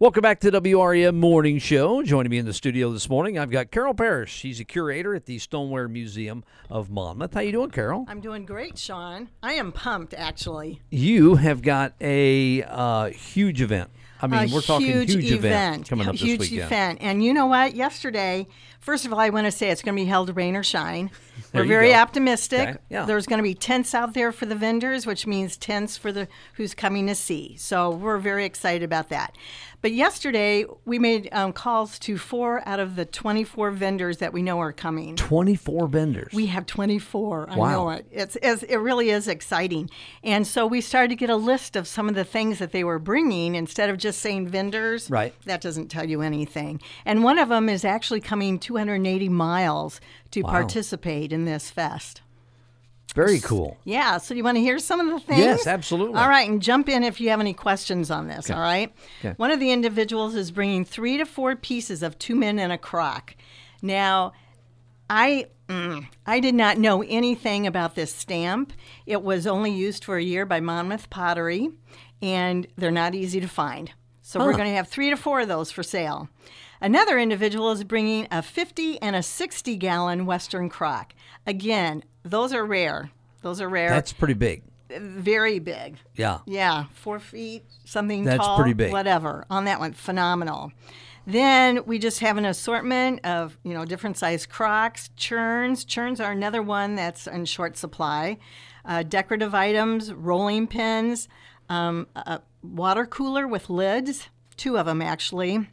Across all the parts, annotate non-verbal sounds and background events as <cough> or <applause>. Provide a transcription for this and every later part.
Welcome back to WRAM Morning Show. Joining me in the studio this morning, I've got Carol Parrish. She's a curator at the Stoneware Museum of Monmouth. How you doing, Carol? I'm doing great, Sean. I am pumped, actually. You have got a uh, huge event. I mean, a we're talking huge, huge, event coming up huge this weekend. event. And you know what? Yesterday, first of all, I want to say it's going to be held rain or shine. <laughs> We're very go. optimistic. Okay, yeah. There's going to be tents out there for the vendors, which means tents for the who's coming to see. So we're very excited about that. But yesterday, we made um, calls to four out of the 24 vendors that we know are coming. 24 vendors. We have 24. I Wow. know it. It's, it's it really is exciting. And so we started to get a list of some of the things that they were bringing instead of just saying vendors. Right. That doesn't tell you anything. And one of them is actually coming 280 miles to participate in this fest. Very cool. Yeah, so you want to hear some of the things? Yes, absolutely. All right, and jump in if you have any questions on this, all right? Okay. One of the individuals is bringing three to four pieces of two men in a crock. Now, I mm, I did not know anything about this stamp. It was only used for a year by Monmouth Pottery, and they're not easy to find. So we're going to have three to four of those for sale. Another individual is bringing a 50 and a 60 gallon Western crock. Again, those are rare. Those are rare. That's pretty big. very big. Yeah. Yeah, four feet, something That's tall, pretty big. Whatever on that one, phenomenal. Then we just have an assortment of you know different size crocks, churns. Churns are another one that's in short supply. Uh, decorative items, rolling pins, um, a water cooler with lids, two of them actually.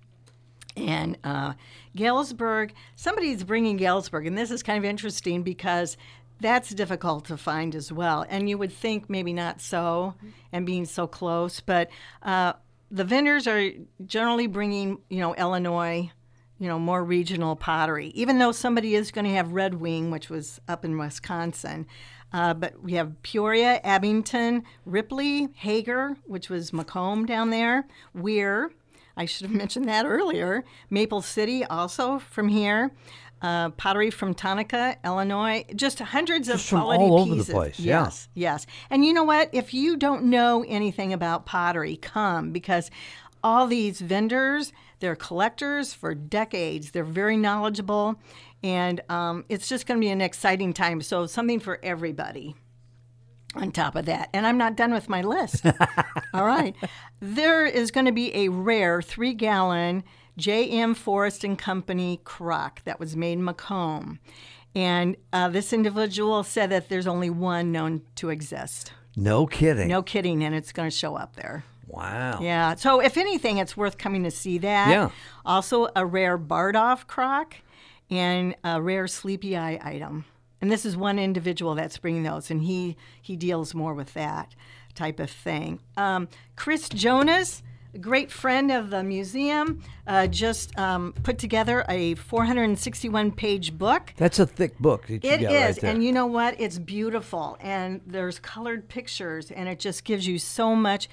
And uh, Galesburg, somebody's bringing Galesburg, and this is kind of interesting because that's difficult to find as well. And you would think maybe not so, and being so close, but uh, the vendors are generally bringing, you know, Illinois, you know, more regional pottery. Even though somebody is going to have Red Wing, which was up in Wisconsin. Uh, but we have Peoria, Abingdon, Ripley, Haeger, which was Macomb down there, Weir, I should have <laughs> mentioned that earlier. Maple City, also from here. Uh, pottery from Tonica, Illinois. Just hundreds Just of from quality all over the place, yeah. Yes, yes. And you know what? If you don't know anything about pottery, come because all these vendors, they're collectors for decades. They're very knowledgeable, and um, it's just going to be an exciting time. So something for everybody on top of that. And I'm not done with my list. <laughs> All right. There is going to be a rare three gallon J.M. Forest and Company crock that was made in Macomb. And uh, this individual said that there's only one known to exist. No kidding. No kidding. And it's going to show up there. Wow. Yeah. So if anything, it's worth coming to see that. Yeah. Also, a rare Bardoff crock and a rare Sleepy Eye item. And this is one individual that's bringing those, and he he deals more with that type of thing. Um, Chris Jonas. A great friend of the museum, uh, just um, put together a 461 page book. That's a thick book It is, right and you know what? It's beautiful, and there's colored pictures, and it just gives you so much.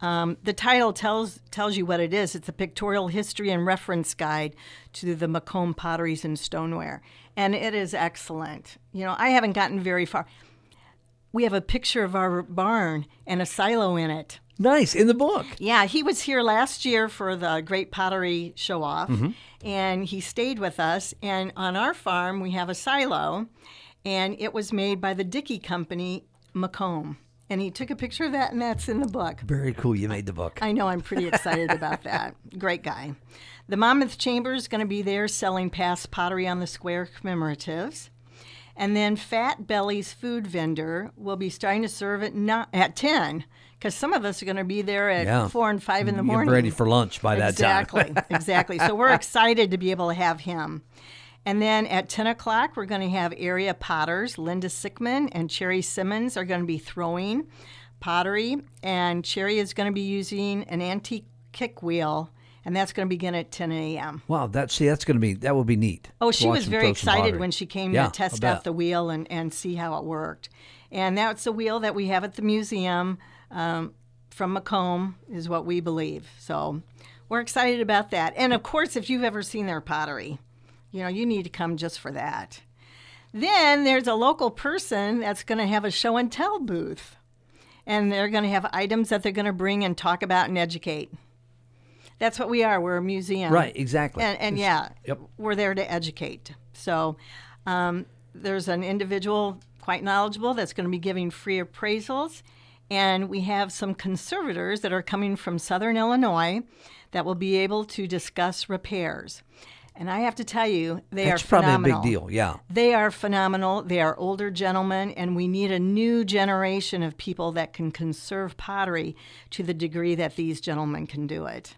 Um, the title tells tells you what it is. It's a pictorial history and reference guide to the Macomb potteries and stoneware, and it is excellent. You know, I haven't gotten very far. We have a picture of our barn and a silo in it. nice in the book. Yeah, he was here last year for the Great Pottery Show Off, and he stayed with us. And on our farm, we have a silo, and it was made by the Dickey Company, Macomb. And he took a picture of that, and that's in the book. Very cool. You made the book. I know I'm pretty excited about that. <laughs> Great guy. The Monmouth Chamber is going to be there selling past pottery on the square commemoratives. And then Fat Belly's food vendor will be starting to serve at not, at 10 because some of us are going to be there at Yeah. 4 and 5 in the morning. ready for lunch by that exactly, time. Exactly, exactly. So we're <laughs> excited to be able to have him. And then at 10 o'clock, we're going to have area potters. Linda Sickman and Cherry Simmons are going to be throwing pottery. And Cherry is going to be using an antique kick wheel. And that's going to begin at 10 a.m. Wow, that see that's going to be that will be neat. Oh, she was very excited when she came Yeah, to test out the wheel and, and see how it worked. And that's the wheel that we have at the museum um, from Macomb, is what we believe. So we're excited about that. And of course, if you've ever seen their pottery, you know, you need to come just for that. Then there's a local person that's going to have a show and tell booth. And they're going to have items that they're going to bring and talk about and educate. That's what we are. We're a museum. Right, exactly. And, and yeah, Yep. we're there to educate. So um, there's an individual quite knowledgeable that's going to be giving free appraisals. And we have some conservators that are coming from Southern Illinois that will be able to discuss repairs. And I have to tell you, they That's are probably phenomenal. a big deal. Yeah. They are phenomenal. They are older gentlemen, and we need a new generation of people that can conserve pottery to the degree that these gentlemen can do it.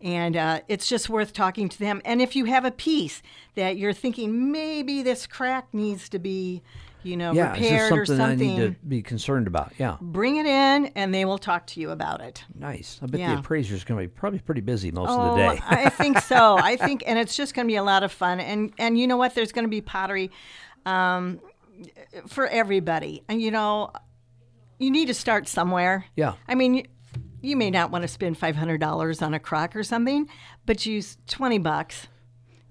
And uh, it's just worth talking to them. And if you have a piece that you're thinking maybe this crack needs to be, you know, Yeah. Is repaired or something I need to be concerned about? Yeah. bring it in, and they will talk to you about it. Nice. I bet Yeah. the appraiser's going to be probably pretty busy most Oh, of the day. I think so. <laughs> I think, and it's just going to be a lot of fun. And and you know what? There's going to be pottery um, for everybody. And you know, you need to start somewhere. Yeah. I mean, you, you may not want to spend five hundred dollars on a crock or something, but use twenty bucks.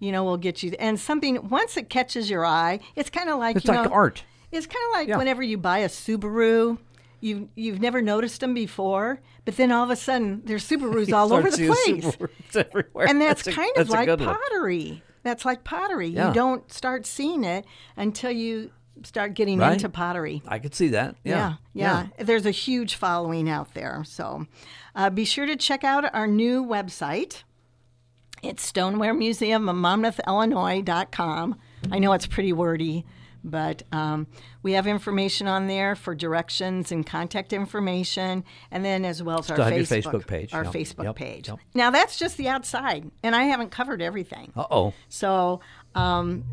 You know, will get you. And something once it catches your eye, it's kind of like It's you like know, art. It's kind of like Yeah. whenever you buy a Subaru. You've, you've never noticed them before, but then all of a sudden there's Subarus <laughs> all over the place Subarus everywhere. and that's, a- kind of that's a like good one. pottery. That's like pottery. Yeah. You don't start seeing it until you start getting Right. into pottery. I could see that. Yeah. Yeah, yeah. There's a huge following out there. So uh, be sure to check out our new website. It's Stoneware Museum of Monmouth, Illinois.com. I know it's pretty wordy, but um, we have information on there for directions and contact information, and then as well as our Still Facebook, Facebook page. Our Yep, Facebook yep, page. yep. Now that's just the outside, and I haven't covered everything. Uh oh. So, um,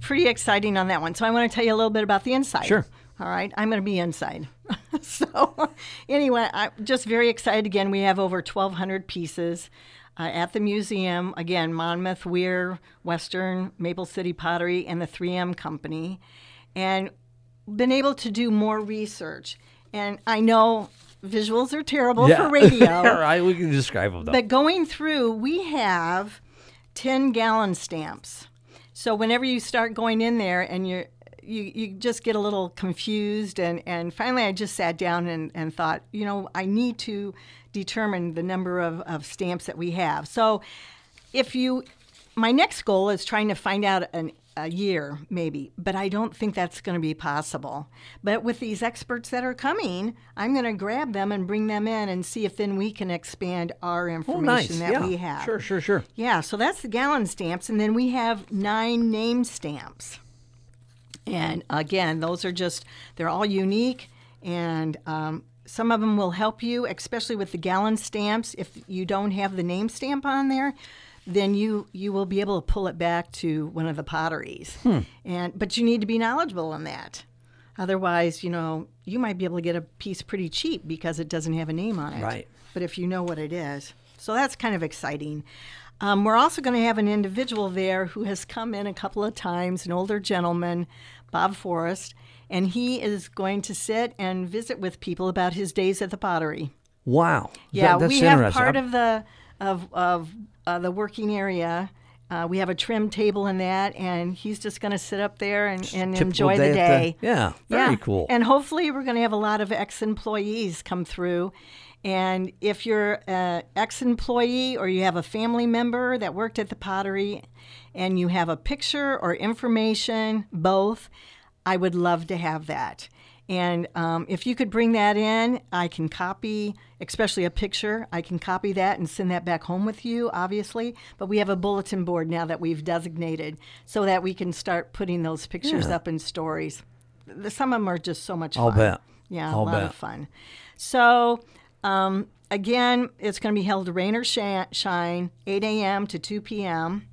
pretty exciting on that one. So, I want to tell you a little bit about the inside. Sure. All right. I'm going to be inside. <laughs> so, anyway, I'm just very excited. Again, we have over 1,200 pieces uh, at the museum. Again, Monmouth, Weir, Western, Maple City Pottery, and the 3M Company. And been able to do more research. And I know visuals are terrible Yeah. for <laughs> radio. All right. We can describe them though. But going through, we have 10 gallon stamps. So whenever you start going in there and you're, you, you just get a little confused. And, and finally, I just sat down and, and thought, you know, I need to determine the number of, of stamps that we have. So if you, my next goal is trying to find out an, a year maybe, but I don't think that's going to be possible. But with these experts that are coming, I'm going to grab them and bring them in and see if then we can expand our oh, information nice. that yeah. we have. Sure, sure, sure. Yeah, so that's the gallon stamps, and then we have nine name stamps. And again, those are just, they're all unique, and um, some of them will help you, especially with the gallon stamps. If you don't have the name stamp on there, then you, you will be able to pull it back to one of the potteries. And But you need to be knowledgeable on that. Otherwise, you know, you might be able to get a piece pretty cheap because it doesn't have a name on it. Right. But if you know what it is. So that's kind of exciting. Um, we're also going to have an individual there who has come in a couple of times, an older gentleman, Bob Forrest, and he is going to sit and visit with people about his days at the pottery. Wow. Yeah, That- that's we have part I'm- of the of of uh, the working area. Uh, we have a trim table in that, and he's just going to sit up there and, and enjoy the at day. yeah. Very cool. And hopefully, we're going to have a lot of ex employees come through. And if you're an ex employee or you have a family member that worked at the pottery and you have a picture or information, both, I would love to have that. And um, if you could bring that in, I can copy, especially a picture. I can copy that and send that back home with you, obviously. But we have a bulletin board now that we've designated so that we can start putting those pictures Yeah. up in stories. Some of them are just so much I'll fun. bet. Yeah, I'll a lot bet. of fun. So, um, again, it's going to be held rain or shine, 8 a.m. to 2 p.m.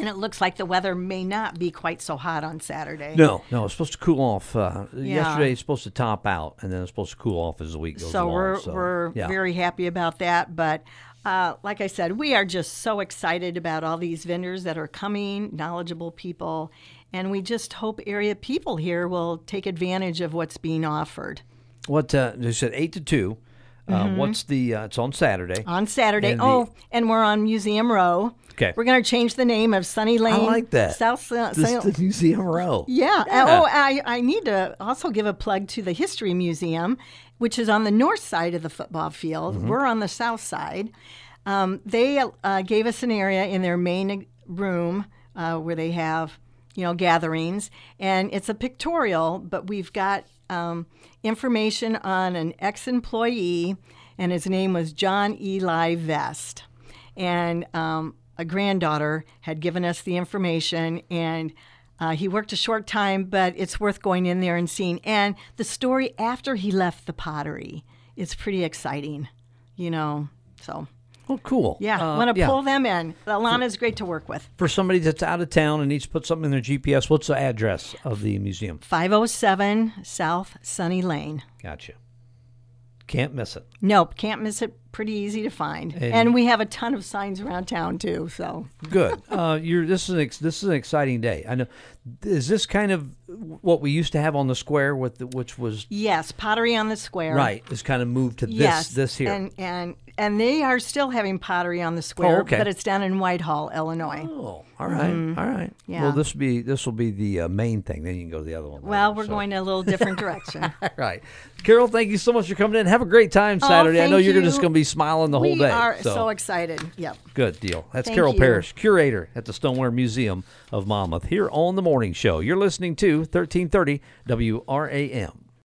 And it looks like the weather may not be quite so hot on Saturday. No, no, it's supposed to cool off. Uh, Yeah. Yesterday, it's supposed to top out, and then it's supposed to cool off as the week goes so along. we're so we're yeah. very happy about that. But uh, like I said, we are just so excited about all these vendors that are coming, knowledgeable people, and we just hope area people here will take advantage of what's being offered What uh, they said, eight to 2 Uh, what's the? Uh, it's on Saturday. on Saturday. And the- oh, and we're on Museum Row. Okay. We're going to change the name of Sunny Lane. I like that. South. Uh, This the Museum Row. Yeah. Yeah. Oh, I, I need to also give a plug to the History Museum, which is on the north side of the football field. Mm-hmm. We're on the south side. Um, they uh, gave us an area in their main room uh, where they have, you know, gatherings, and it's a pictorial, but we've got um, information on an ex-employee, and his name was John Eli Vest, and um, a granddaughter had given us the information, and uh, he worked a short time, but it's worth going in there and seeing. And the story after he left the pottery is pretty exciting, you know. So Oh, cool. yeah, Uh, want to yeah. pull them in. Alana is great to work with. For somebody that's out of town and needs to put something in their GPS, what's the address of the museum? 507 South Sunny Lane. Gotcha. Can't miss it. Nope, can't miss it. Pretty easy to find, And- and, we have a ton of signs around town too. So Good. Uh, you're. This is an ex- this is an exciting day. I know. Is this kind of what we used to have on the square with the, which was yes, pottery on the square. right? Is kind of moved to this Yes, this here. and and and they are still having pottery on the square, Oh, okay. but it's down in Whitehall, Illinois. oh, all right, all right. Yeah. Well, this will be this will be the uh, main thing. Then you can go to the other one. Well, later, we're so. going a little different direction. <laughs> right Carol. Thank you so much for coming in. Have a great time Oh, Saturday. I know you're just going to be smiling the whole we day. are so excited. Yep. Good deal. That's Thank Carol you. Parrish, curator at the Stoneware Museum of Monmouth, here on the morning show. You're listening to 1330 WRAM.